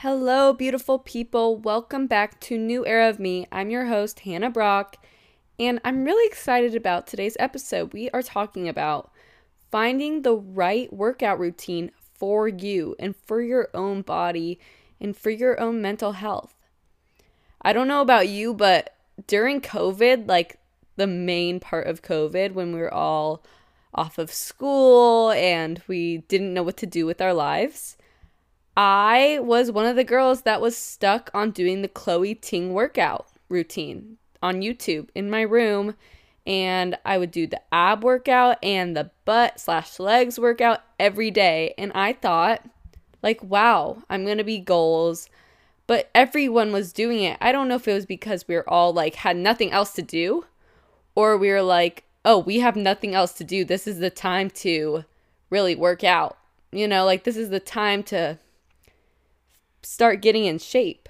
Hello, beautiful people. Welcome back to New Era of Me. I'm your host, Hannah Brock, and I'm really excited about today's episode. We are talking about finding the right workout routine for you and for your own body and for your own mental health. I don't know about you, but during COVID, like the main part of COVID, when we were all off of school and we didn't know what to do with our lives, I was one of the girls that was stuck on doing the Chloe Ting workout routine on YouTube in my room. And I would do the ab workout and the butt slash legs workout every day. And I thought, like, wow, I'm going to be goals. But everyone was doing it. I don't know if it was because we were all like, had nothing else to do, or we were like, oh, we have nothing else to do. This is the time to really work out. You know, like, this is the time to start getting in shape.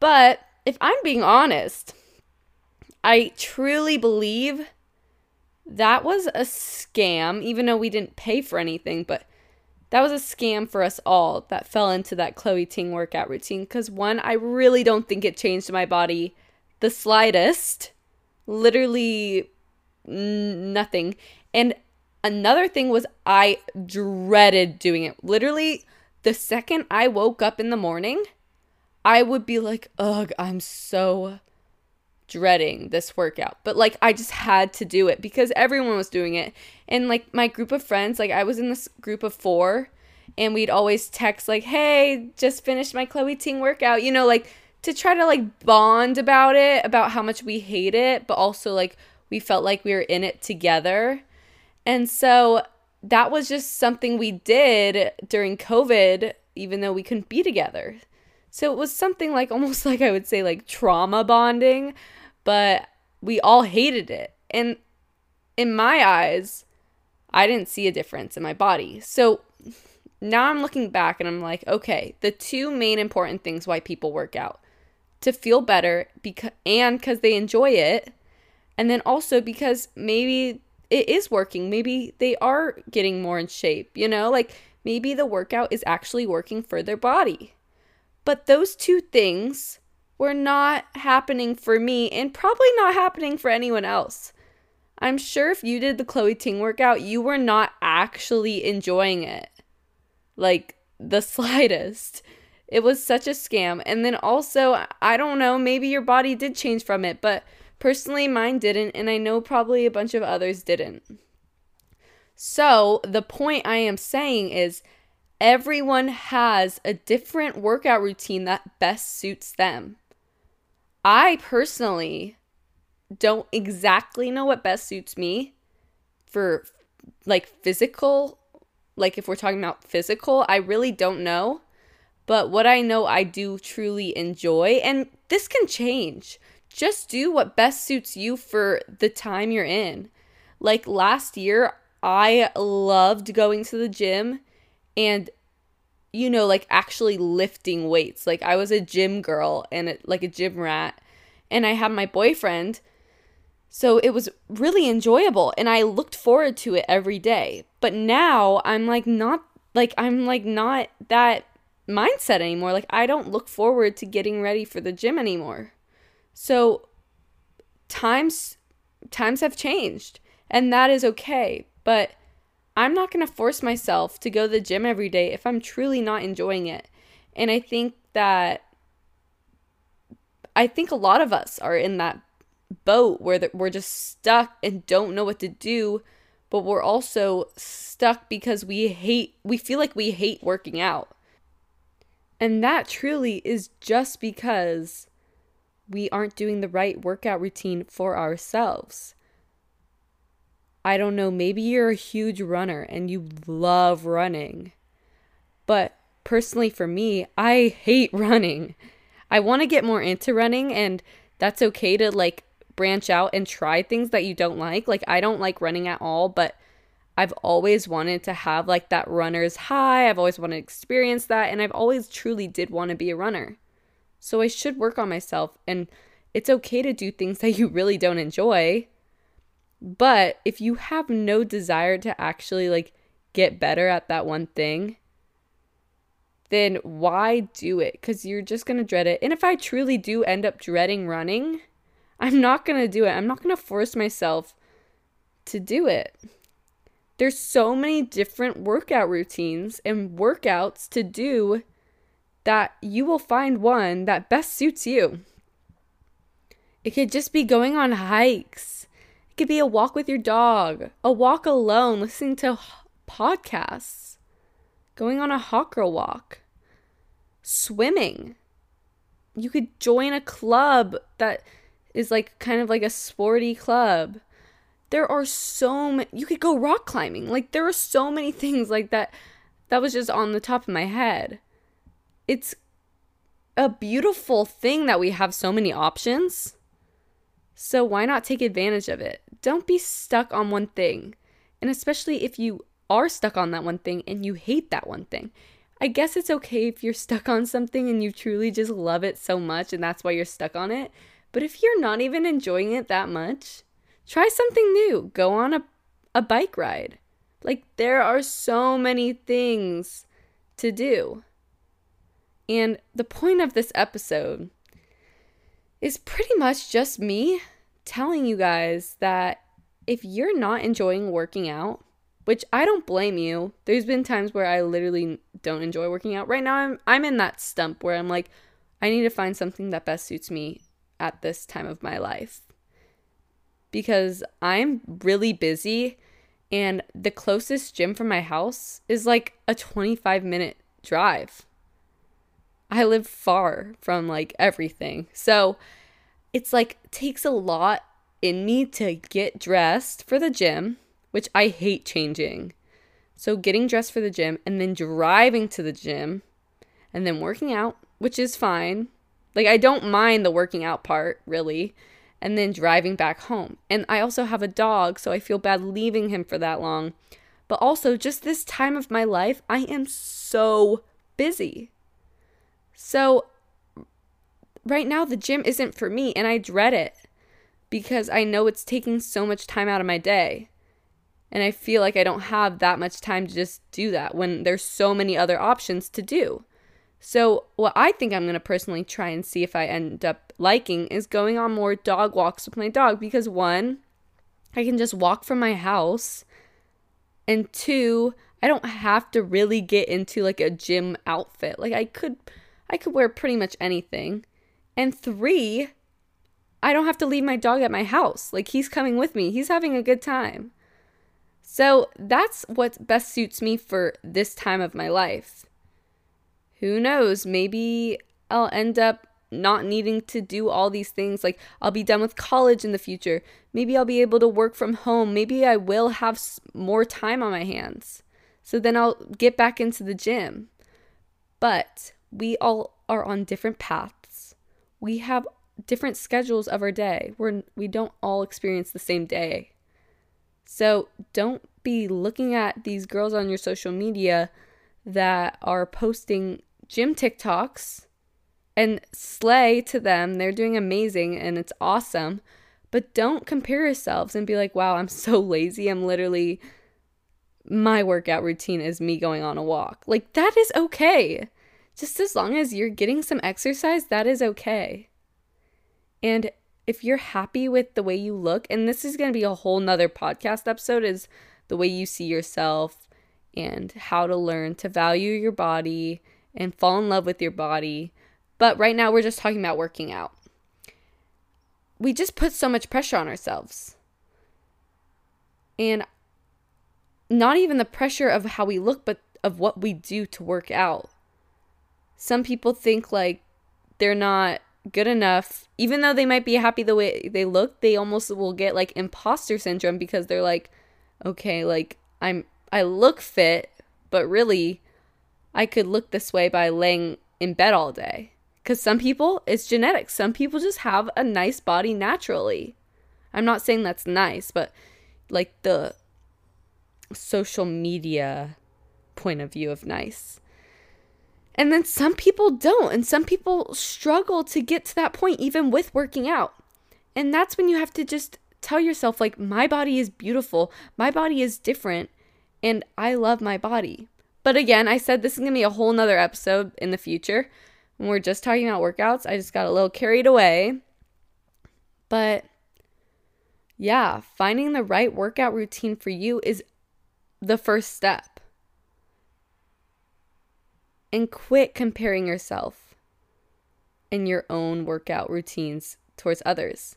But if I'm being honest, I truly believe that was a scam, even though we didn't pay for anything, but that was a scam for us all that fell into that Chloe Ting workout routine. Because one, I really don't think it changed my body the slightest. Literally nothing. And another thing was I dreaded doing it. Literally, the second I woke up in the morning, I would be like, ugh, I'm so dreading this workout. But like, I just had to do it because everyone was doing it. And like, my group of friends, like, I was in this group of four, and we'd always text, like, hey, just finished my Chloe Ting workout, you know, like, to try to like bond about it, about how much we hate it, but also like we felt like we were in it together. And so that was just something we did during COVID, even though we couldn't be together. So it was something like almost like I would say like trauma bonding, but we all hated it. And in my eyes, I didn't see a difference in my body. So now I'm looking back and I'm like, okay, the two main important things why people work out to feel better because and cuz they enjoy it and then also because maybe it is working. Maybe they are getting more in shape, you know? Like maybe the workout is actually working for their body. But those two things were not happening for me and probably not happening for anyone else. I'm sure if you did the Chloe Ting workout, you were not actually enjoying it. Like the slightest. It was such a scam. And then also, I don't know, maybe your body did change from it, but Personally, mine didn't, and I know probably a bunch of others didn't. So, the point I am saying is everyone has a different workout routine that best suits them. I personally don't exactly know what best suits me for like physical, like if we're talking about physical, I really don't know. But what I know I do truly enjoy, and this can change just do what best suits you for the time you're in. Like last year, I loved going to the gym and you know like actually lifting weights. Like I was a gym girl and like a gym rat and I had my boyfriend. So it was really enjoyable and I looked forward to it every day. But now I'm like not like I'm like not that mindset anymore. Like I don't look forward to getting ready for the gym anymore. So times times have changed and that is okay, but I'm not going to force myself to go to the gym every day if I'm truly not enjoying it. And I think that I think a lot of us are in that boat where we're just stuck and don't know what to do, but we're also stuck because we hate we feel like we hate working out. And that truly is just because we aren't doing the right workout routine for ourselves. I don't know, maybe you're a huge runner and you love running. But personally, for me, I hate running. I want to get more into running, and that's okay to like branch out and try things that you don't like. Like, I don't like running at all, but I've always wanted to have like that runner's high. I've always wanted to experience that, and I've always truly did want to be a runner. So I should work on myself. And it's okay to do things that you really don't enjoy. But if you have no desire to actually like get better at that one thing, then why do it? Because you're just going to dread it. And if I truly do end up dreading running, I'm not going to do it. I'm not going to force myself to do it. There's so many different workout routines and workouts to do that you will find one that best suits you. It could just be going on hikes. It could be a walk with your dog, a walk alone, listening to podcasts, going on a hot girl walk, swimming. You could join a club that is like kind of like a sporty club. There are so many, you could go rock climbing. Like, there are so many things like that. That was just on the top of my head. It's a beautiful thing that we have so many options. So, why not take advantage of it? Don't be stuck on one thing. And especially if you are stuck on that one thing and you hate that one thing. I guess it's okay if you're stuck on something and you truly just love it so much and that's why you're stuck on it. But if you're not even enjoying it that much, try something new. Go on a, a bike ride. Like, there are so many things to do. And the point of this episode is pretty much just me telling you guys that if you're not enjoying working out, which I don't blame you. There's been times where I literally don't enjoy working out. Right now I'm I'm in that stump where I'm like I need to find something that best suits me at this time of my life. Because I'm really busy and the closest gym from my house is like a 25 minute drive. I live far from like everything. So it's like takes a lot in me to get dressed for the gym which I hate changing. So, getting dressed for the gym and then driving to the gym and then working out, which is fine. Like, I don't mind the working out part, really. And then driving back home. And I also have a dog, so I feel bad leaving him for that long. But also, just this time of my life, I am so busy. So, right now, the gym isn't for me, and I dread it because I know it's taking so much time out of my day. And I feel like I don't have that much time to just do that when there's so many other options to do. So, what I think I'm going to personally try and see if I end up liking is going on more dog walks with my dog because one, I can just walk from my house, and two, I don't have to really get into like a gym outfit. Like I could I could wear pretty much anything. And three, I don't have to leave my dog at my house. Like he's coming with me. He's having a good time. So that's what best suits me for this time of my life. Who knows? Maybe I'll end up not needing to do all these things. Like, I'll be done with college in the future. Maybe I'll be able to work from home. Maybe I will have more time on my hands. So then I'll get back into the gym. But we all are on different paths. We have different schedules of our day. We're, we don't all experience the same day. So don't be looking at these girls on your social media that are posting gym TikToks and slay to them. They're doing amazing and it's awesome. But don't compare yourselves and be like, wow, I'm so lazy. I'm literally, my workout routine is me going on a walk. Like, that is okay. Just as long as you're getting some exercise, that is okay. And if you're happy with the way you look, and this is going to be a whole nother podcast episode, is the way you see yourself and how to learn to value your body and fall in love with your body. But right now, we're just talking about working out. We just put so much pressure on ourselves. And not even the pressure of how we look, but of what we do to work out. Some people think like they're not good enough. Even though they might be happy the way they look they almost will get like imposter syndrome because they're like okay like i'm i look fit but really i could look this way by laying in bed all day. Because some people it's genetics. Some people just have a nice body naturally. I'm not saying that's nice but like the social media point of view of nice and then some people don't. And some people struggle to get to that point, even with working out. And that's when you have to just tell yourself, like, my body is beautiful, my body is different, and I love my body. but again, I said this is going to be a whole nother episode in the future. When we're just talking about workouts, I just got a little carried away. But yeah, finding the right workout routine for you is the first step. And quit comparing yourself and your own workout routines towards others.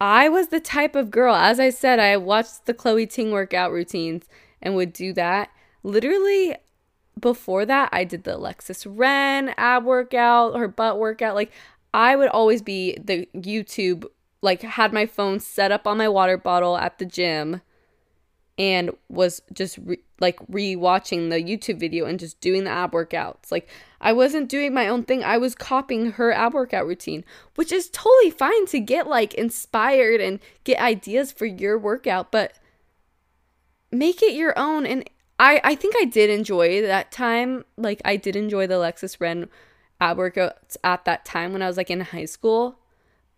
I was the type of girl, as I said, I watched the Chloe Ting workout routines and would do that. Literally, before that, I did the Alexis Ren ab workout, her butt workout. Like, I would always be the YouTube, like, had my phone set up on my water bottle at the gym and was just re- like re-watching the YouTube video and just doing the ab workouts. Like I wasn't doing my own thing. I was copying her ab workout routine, which is totally fine to get like inspired and get ideas for your workout, but make it your own and I I think I did enjoy that time. Like I did enjoy the Lexus Ren ab workouts at that time when I was like in high school.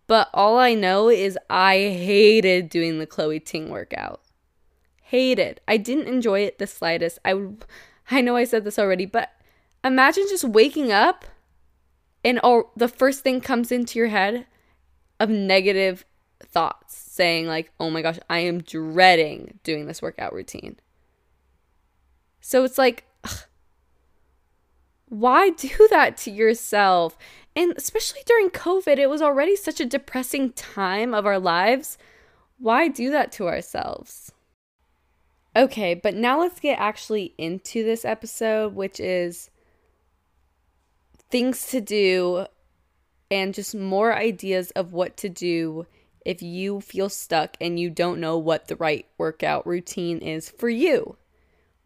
But all I know is I hated doing the Chloe Ting workout hated. I didn't enjoy it the slightest. I I know I said this already, but imagine just waking up and all the first thing comes into your head of negative thoughts saying like, "Oh my gosh, I am dreading doing this workout routine." So it's like ugh, why do that to yourself? And especially during COVID, it was already such a depressing time of our lives. Why do that to ourselves? Okay, but now let's get actually into this episode, which is things to do and just more ideas of what to do if you feel stuck and you don't know what the right workout routine is for you.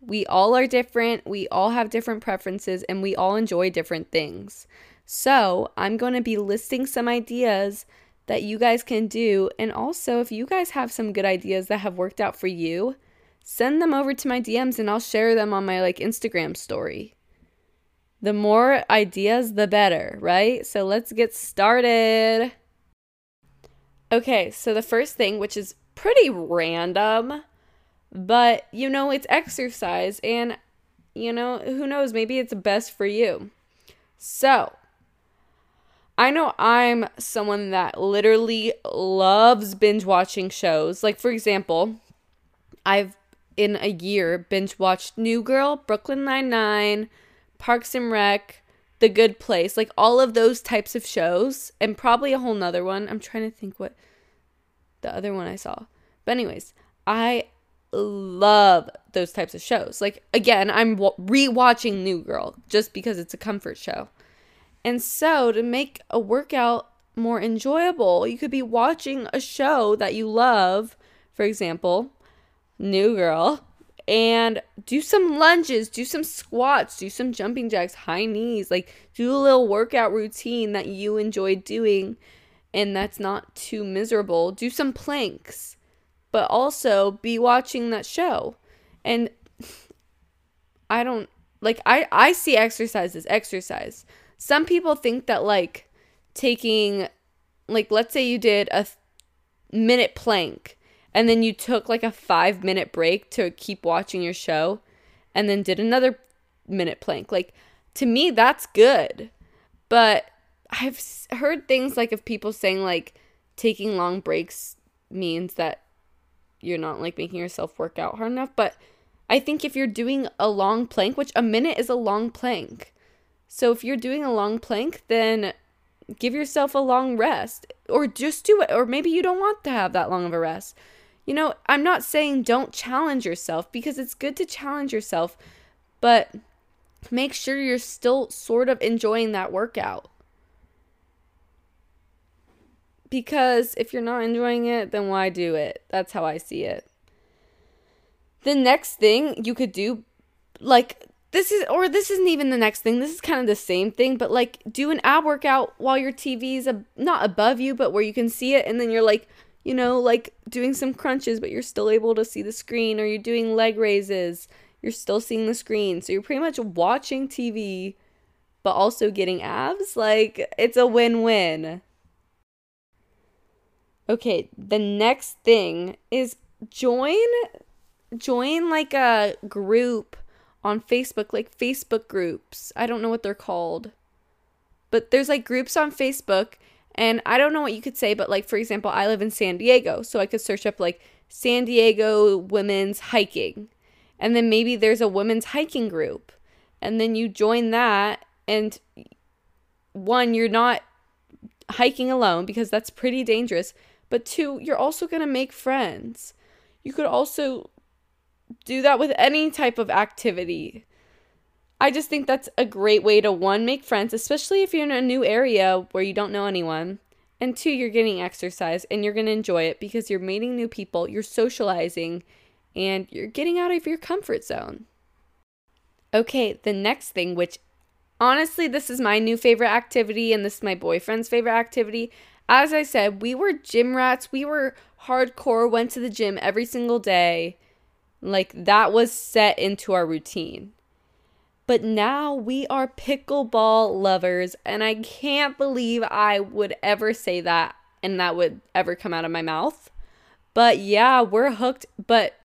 We all are different, we all have different preferences, and we all enjoy different things. So, I'm going to be listing some ideas that you guys can do. And also, if you guys have some good ideas that have worked out for you, send them over to my DMs and I'll share them on my like Instagram story. The more ideas, the better, right? So let's get started. Okay, so the first thing, which is pretty random, but you know, it's exercise, and you know, who knows, maybe it's best for you. So, I know I'm someone that literally loves binge watching shows. Like, for example, I've in a year binge watched New Girl, Brooklyn Nine-Nine, Parks and Rec, The Good Place, like all of those types of shows, and probably a whole nother one. I'm trying to think what the other one I saw. But, anyways, I love those types of shows. Like, again, I'm rewatching New Girl just because it's a comfort show. And so, to make a workout more enjoyable, you could be watching a show that you love, for example, new girl, and do some lunges, do some squats, do some jumping jacks, high knees, like do a little workout routine that you enjoy doing and that's not too miserable. Do some planks, but also be watching that show. And I don't like I I see exercise as exercise. Some people think that like taking like let's say you did a minute plank and then you took like a five minute break to keep watching your show and then did another minute plank. Like, to me, that's good. But I've heard things like of people saying like taking long breaks means that you're not like making yourself work out hard enough. But I think if you're doing a long plank, which a minute is a long plank. So if you're doing a long plank, then give yourself a long rest or just do it. Or maybe you don't want to have that long of a rest. You know, I'm not saying don't challenge yourself because it's good to challenge yourself, but make sure you're still sort of enjoying that workout. Because if you're not enjoying it, then why do it? That's how I see it. The next thing you could do, like, this is, or this isn't even the next thing. This is kind of the same thing, but like, do an ab workout while your TV's ab- not above you, but where you can see it, and then you're like you know, like doing some crunches, but you're still able to see the screen, or you're doing leg raises, you're still seeing the screen. So you're pretty much watching TV, but also getting abs. Like, it's a win win. Okay, the next thing is join join like a group on Facebook, like Facebook groups. I don't know what they're called. But there's like groups on Facebook and I don't know what you could say, but like for example, I live in San Diego, so I could search up like San Diego women's hiking. And then maybe there's a women's hiking group. And then you join that and one, you're not hiking alone because that's pretty dangerous. But two, you're also going to make friends. You could also do that with any type of activity. I just think that's a great way to one, make friends, especially if you're in a new area where you don't know anyone. And two, you're getting exercise and you're going to enjoy it because you're meeting new people, you're socializing, and you're getting out of your comfort zone. Okay, the next thing, which honestly, this is my new favorite activity and this is my boyfriend's favorite activity. As I said, we were gym rats. We were hardcore, went to the gym every single day. Like that was set into our routine. But now we are pickleball lovers, and I can't believe I would ever say that and that would ever come out of my mouth. But yeah, we're hooked. But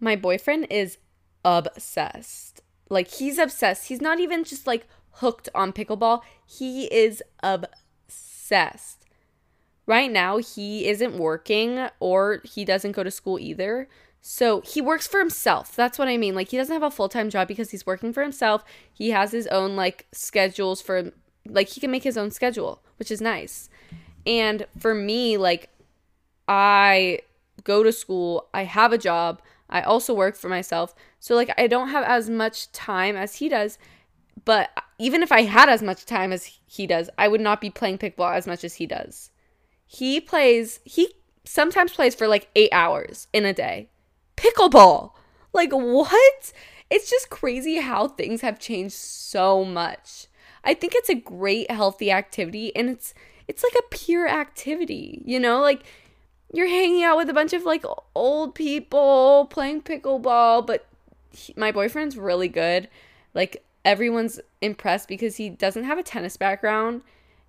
my boyfriend is obsessed. Like, he's obsessed. He's not even just like hooked on pickleball, he is obsessed. Right now, he isn't working or he doesn't go to school either. So he works for himself. That's what I mean. Like he doesn't have a full time job because he's working for himself. He has his own like schedules for like he can make his own schedule, which is nice. And for me, like I go to school, I have a job, I also work for myself. So like I don't have as much time as he does. But even if I had as much time as he does, I would not be playing pickleball as much as he does. He plays he sometimes plays for like 8 hours in a day pickleball. Like, what? It's just crazy how things have changed so much. I think it's a great healthy activity and it's it's like a pure activity, you know? Like you're hanging out with a bunch of like old people playing pickleball, but he, my boyfriend's really good. Like everyone's impressed because he doesn't have a tennis background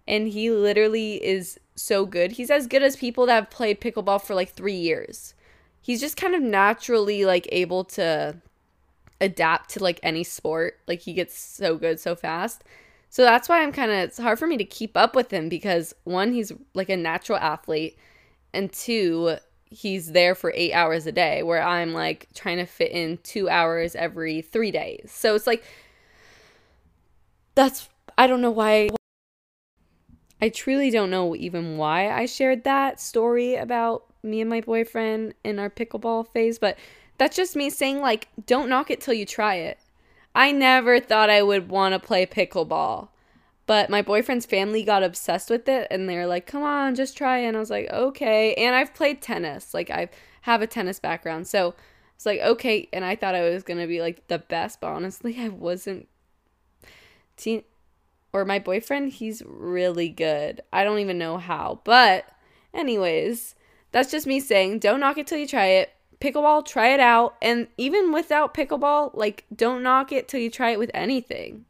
and he literally is so good. He's as good as people that have played pickleball for like 3 years he's just kind of naturally like able to adapt to like any sport. Like he gets so good so fast. So that's why I'm kind of it's hard for me to keep up with him because one he's like a natural athlete and two he's there for 8 hours a day where I'm like trying to fit in 2 hours every 3 days. So it's like that's I don't know why I truly don't know even why I shared that story about me and my boyfriend in our pickleball phase, but that's just me saying, like, don't knock it till you try it. I never thought I would want to play pickleball, but my boyfriend's family got obsessed with it and they're like, come on, just try it. And I was like, okay. And I've played tennis, like, I have a tennis background. So it's like, okay. And I thought I was going to be like the best, but honestly, I wasn't. Teen- or my boyfriend, he's really good. I don't even know how. But, anyways, that's just me saying, don't knock it till you try it. Pickleball, try it out. And even without pickleball, like, don't knock it till you try it with anything.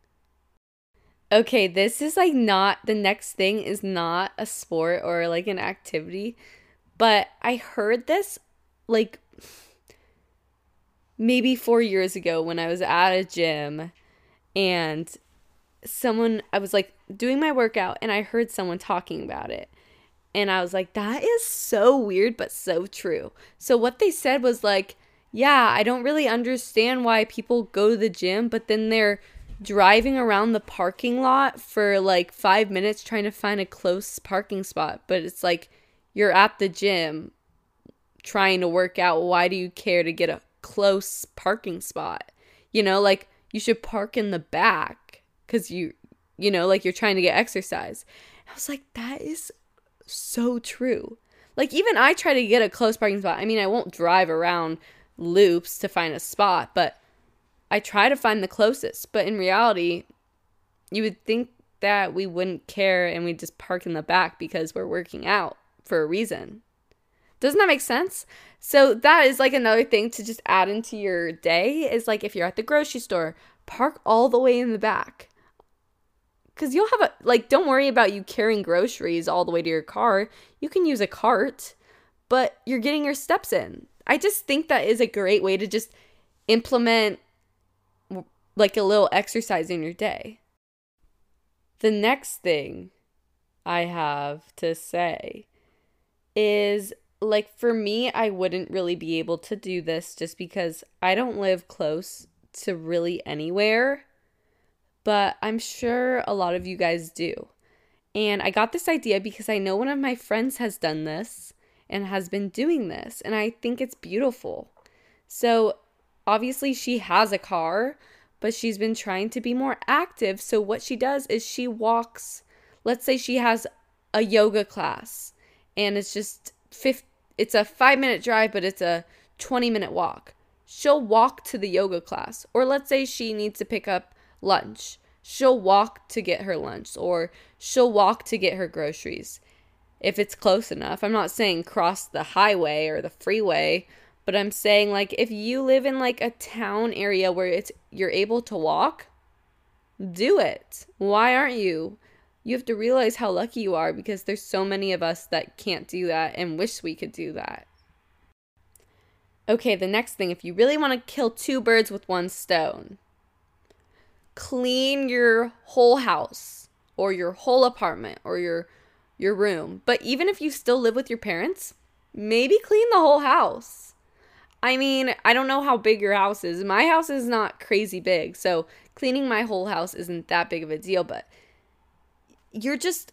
Okay, this is like not the next thing is not a sport or like an activity, but I heard this like maybe four years ago when I was at a gym and someone, I was like doing my workout and I heard someone talking about it. And I was like, that is so weird, but so true. So, what they said was like, yeah, I don't really understand why people go to the gym, but then they're driving around the parking lot for like five minutes trying to find a close parking spot. But it's like, you're at the gym trying to work out. Why do you care to get a close parking spot? You know, like you should park in the back because you, you know, like you're trying to get exercise. I was like, that is so true. Like even I try to get a close parking spot. I mean, I won't drive around loops to find a spot, but I try to find the closest. But in reality, you would think that we wouldn't care and we'd just park in the back because we're working out for a reason. Doesn't that make sense? So that is like another thing to just add into your day is like if you're at the grocery store, park all the way in the back because you'll have a like don't worry about you carrying groceries all the way to your car. You can use a cart but you're getting your steps in. I just think that is a great way to just implement like a little exercise in your day. The next thing I have to say is like for me, I wouldn't really be able to do this just because I don't live close to really anywhere, but I'm sure a lot of you guys do. And I got this idea because I know one of my friends has done this and has been doing this, and I think it's beautiful. So, obviously, she has a car, but she's been trying to be more active. So, what she does is she walks, let's say she has a yoga class, and it's just 50, it's a five minute drive, but it's a 20 minute walk. She'll walk to the yoga class. Or let's say she needs to pick up lunch. She'll walk to get her lunch, or she'll walk to get her groceries if it's close enough. I'm not saying cross the highway or the freeway, but I'm saying like if you live in like a town area where it's you're able to walk, do it. Why aren't you? You have to realize how lucky you are because there's so many of us that can't do that and wish we could do that. Okay, the next thing if you really want to kill two birds with one stone, clean your whole house or your whole apartment or your your room. But even if you still live with your parents, maybe clean the whole house. I mean, I don't know how big your house is. My house is not crazy big, so cleaning my whole house isn't that big of a deal, but you're just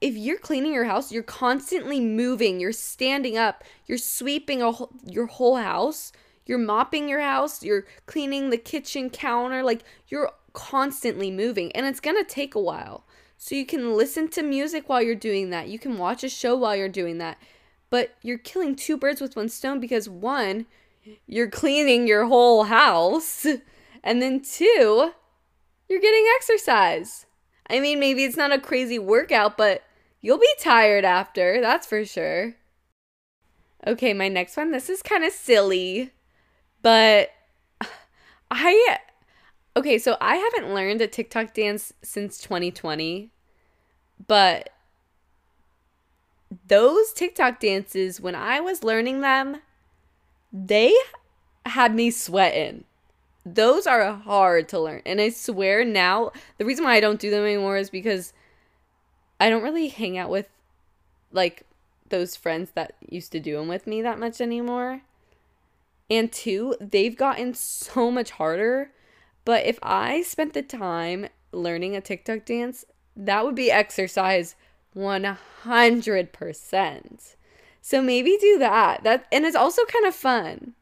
if you're cleaning your house, you're constantly moving, you're standing up, you're sweeping a, your whole house, you're mopping your house, you're cleaning the kitchen counter, like you're constantly moving and it's going to take a while. So you can listen to music while you're doing that. You can watch a show while you're doing that. But you're killing two birds with one stone because one, you're cleaning your whole house, and then two, you're getting exercise. I mean, maybe it's not a crazy workout, but you'll be tired after, that's for sure. Okay, my next one. This is kind of silly, but I. Okay, so I haven't learned a TikTok dance since 2020, but those TikTok dances, when I was learning them, they had me sweating those are hard to learn. And I swear now, the reason why I don't do them anymore is because I don't really hang out with like those friends that used to do them with me that much anymore. And two, they've gotten so much harder. But if I spent the time learning a TikTok dance, that would be exercise 100%. So maybe do that. That and it's also kind of fun.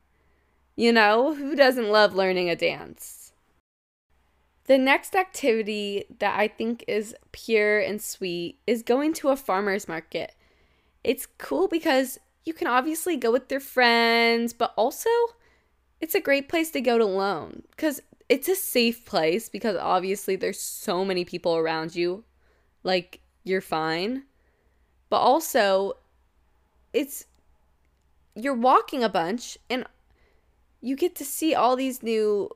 You know, who doesn't love learning a dance? The next activity that I think is pure and sweet is going to a farmer's market. It's cool because you can obviously go with your friends, but also it's a great place to go to alone because it's a safe place because obviously there's so many people around you. Like, you're fine. But also, it's you're walking a bunch and you get to see all these new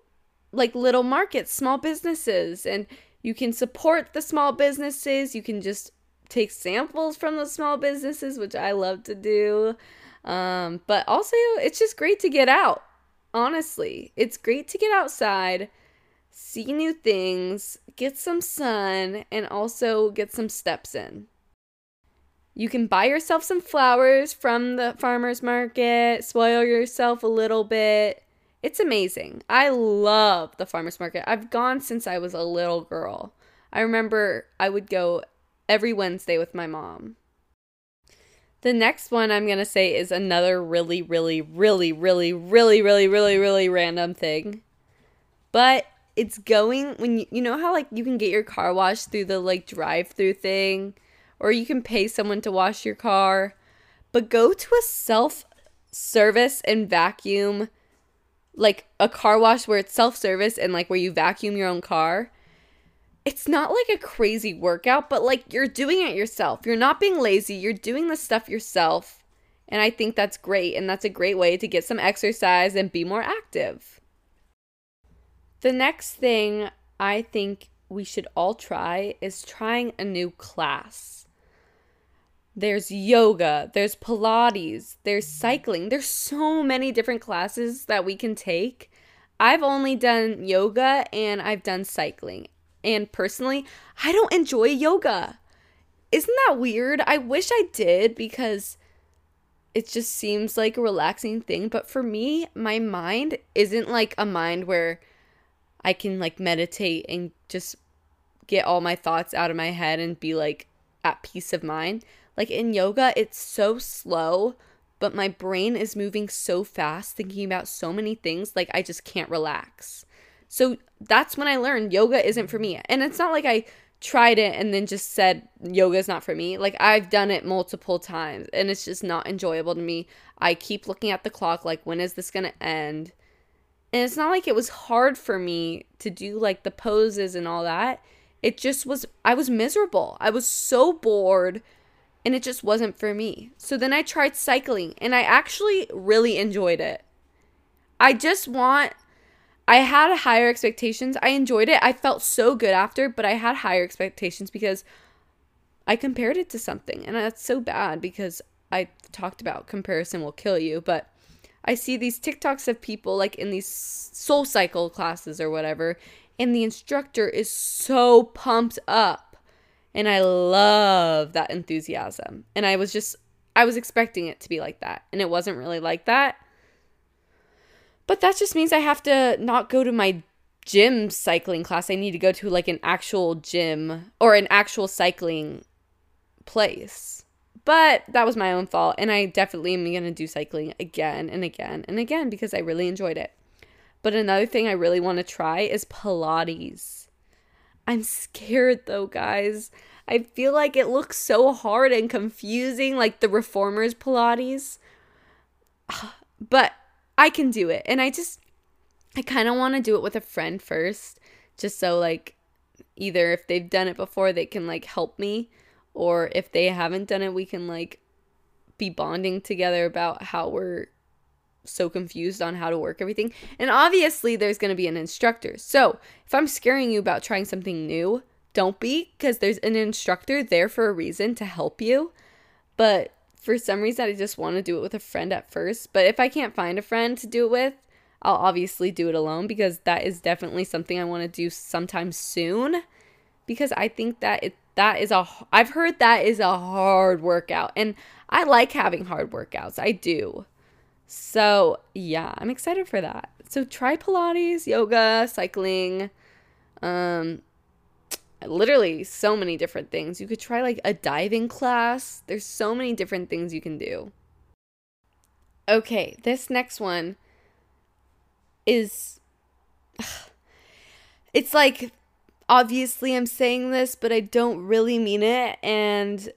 like little markets, small businesses, and you can support the small businesses. You can just take samples from the small businesses, which I love to do. Um, but also, it's just great to get out. Honestly, it's great to get outside, see new things, get some sun, and also get some steps in. You can buy yourself some flowers from the farmer's market, spoil yourself a little bit. It's amazing. I love the farmer's market. I've gone since I was a little girl. I remember I would go every Wednesday with my mom. The next one I'm going to say is another really, really, really, really, really, really, really, really random thing. But it's going when you, you know how like you can get your car washed through the like drive through thing? or you can pay someone to wash your car. But go to a self service and vacuum, like a car wash where it's self service and like where you vacuum your own car. It's not like a crazy workout, but like you're doing it yourself. You're not being lazy, you're doing the stuff yourself. And I think that's great. And that's a great way to get some exercise and be more active. The next thing I think we should all try is trying a new class. There's yoga, there's Pilates, there's cycling. There's so many different classes that we can take. I've only done yoga and I've done cycling. And personally, I don't enjoy yoga. Isn't that weird? I wish I did because it just seems like a relaxing thing. But for me, my mind isn't like a mind where I can like meditate and just get all my thoughts out of my head and be like at peace of mind. Like in yoga, it's so slow, but my brain is moving so fast, thinking about so many things, like I just can't relax. So that's when I learned yoga isn't for me. And it's not like I tried it and then just said yoga is not for me. Like I've done it multiple times and it's just not enjoyable to me. I keep looking at the clock like when is this going to end? And it's not like it was hard for me to do like the poses and all that. It just was I was miserable. I was so bored and it just wasn't for me. So then I tried cycling and I actually really enjoyed it. I just want I had higher expectations. I enjoyed it. I felt so good after, but I had higher expectations because I compared it to something. And that's so bad because I talked about comparison will kill you, but I see these TikToks of people like in these soul cycle classes or whatever, and the instructor is so pumped up. And I love that enthusiasm. And I was just I was expecting it to be like that, and it wasn't really like that. But that just means I have to not go to my gym cycling class. I need to go to like an actual gym or an actual cycling place. But that was my own fault. And I definitely am going to do cycling again and again and again because I really enjoyed it. But another thing I really want to try is Pilates. I'm scared though, guys. I feel like it looks so hard and confusing, like the reformers Pilates. But I can do it. And I just, I kind of want to do it with a friend first, just so like either if they've done it before, they can like help me, or if they haven't done it, we can like be bonding together about how we're so confused on how to work everything. And obviously, there's going to be an instructor. So if I'm scaring you about trying something new, don't be, because there's an instructor there for a reason to help you. But for some reason I just want to do it with a friend at first. But if I can't find a friend to do it with, I'll obviously do it alone because that is definitely something I want to do sometime soon because I think that it that is a I've heard that is a hard workout and I like having hard workouts. I do. So, yeah, I'm excited for that. So try pilates, yoga, cycling, um literally so many different things. You could try like a diving class. There's so many different things you can do. Okay, this next one is it's like obviously I'm saying this, but I don't really mean it and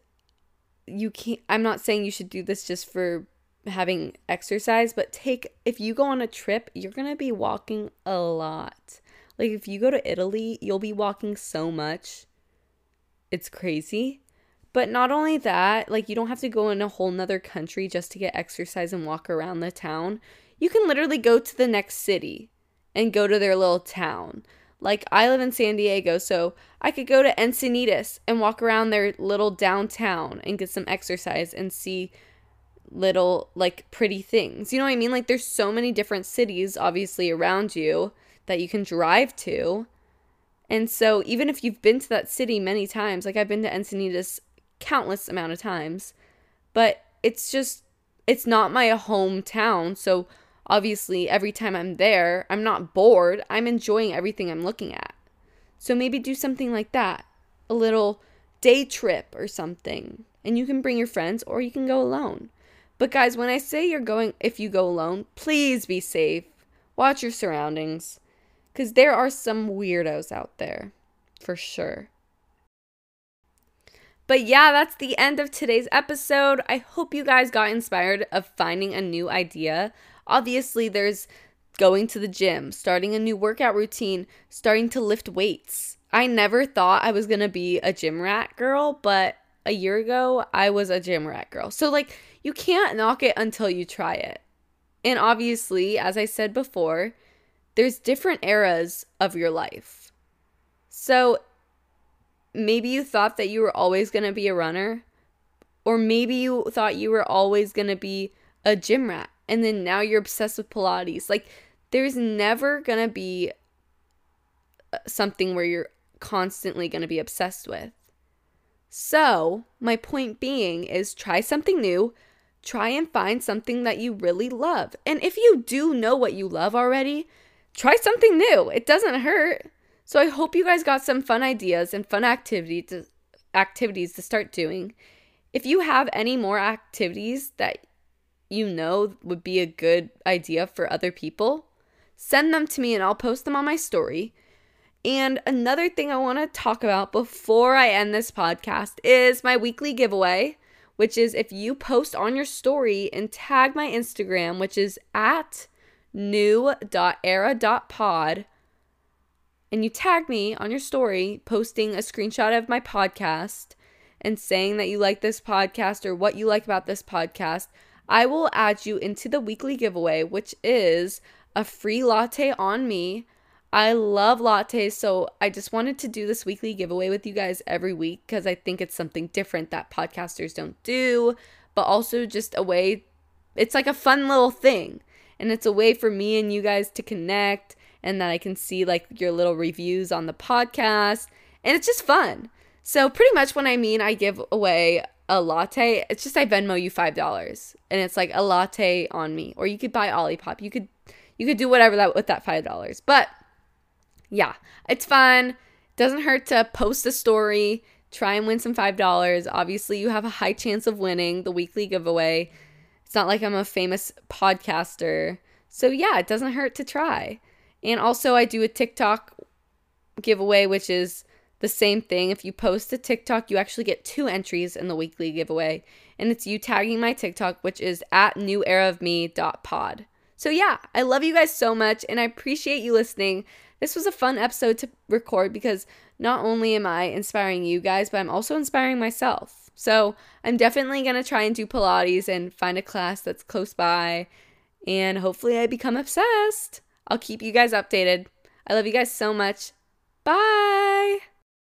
you can't I'm not saying you should do this just for having exercise, but take if you go on a trip, you're going to be walking a lot. Like if you go to Italy, you'll be walking so much. It's crazy. But not only that, like you don't have to go in a whole nother country just to get exercise and walk around the town. You can literally go to the next city and go to their little town. Like I live in San Diego, so I could go to Encinitas and walk around their little downtown and get some exercise and see little like pretty things. You know what I mean? Like there's so many different cities obviously around you that you can drive to. And so even if you've been to that city many times, like I've been to Encinitas countless amount of times, but it's just it's not my hometown, so obviously every time I'm there, I'm not bored. I'm enjoying everything I'm looking at. So maybe do something like that. A little day trip or something. And you can bring your friends or you can go alone. But guys, when I say you're going if you go alone, please be safe. Watch your surroundings. Because there are some weirdos out there, for sure. But yeah, that's the end of today's episode. I hope you guys got inspired of finding a new idea. Obviously, there's going to the gym, starting a new workout routine, starting to lift weights. I never thought I was going to be a gym rat girl, but a year ago, I was a gym rat girl. So, like, you can't knock it until you try it. And obviously, as I said before, there's different eras of your life. So maybe you thought that you were always going to be a runner, or maybe you thought you were always going to be a gym rat, and then now you're obsessed with Pilates. Like, there's never going to be uh, something where you're constantly going to be obsessed with. So, my point being is try something new, try and find something that you really love. And if you do know what you love already, try something new. It doesn't hurt. So I hope you guys got some fun ideas and fun activity to, activities to start doing. If you have any more activities that you know would be a good idea for other people, send them to me and I'll post them on my story. And another thing I want to talk about before I end this podcast is my weekly giveaway, which is if you post on your story and tag my Instagram, which is at new.era.pod, and you tag me on your story posting a screenshot of my podcast and saying that you like this podcast or what you like about this podcast, I will add you into the weekly giveaway, which is a free latte on me. I love lattes, so I just wanted to do this weekly giveaway with you guys every week because I think it's something different that podcasters don't do, but also just a way, it's like a fun little thing. And it's a way for me and you guys to connect and that I can see like your little reviews on the podcast. And it's just fun. So, pretty much when I mean I give away a latte, it's just I Venmo you $5 and it's like a latte on me. Or you could buy Olipop. You could you could do whatever that with that $5. But yeah, it's fun. Doesn't hurt to post a story, try and win some $5. Obviously, you have a high chance of winning the weekly giveaway. It's not like I'm a famous podcaster. So, yeah, it doesn't hurt to try. And also, I do a TikTok giveaway, which is the same thing. If you post a TikTok, you actually get two entries in the weekly giveaway. And it's you tagging my TikTok, which is at neweraofme.pod. So, yeah, I love you guys so much and I appreciate you listening. This was a fun episode to record because not only am I inspiring you guys, but I'm also inspiring myself. So, I'm definitely going to try and do Pilates and find a class that's close by. And hopefully, I become obsessed. I'll keep you guys updated. I love you guys so much. Bye.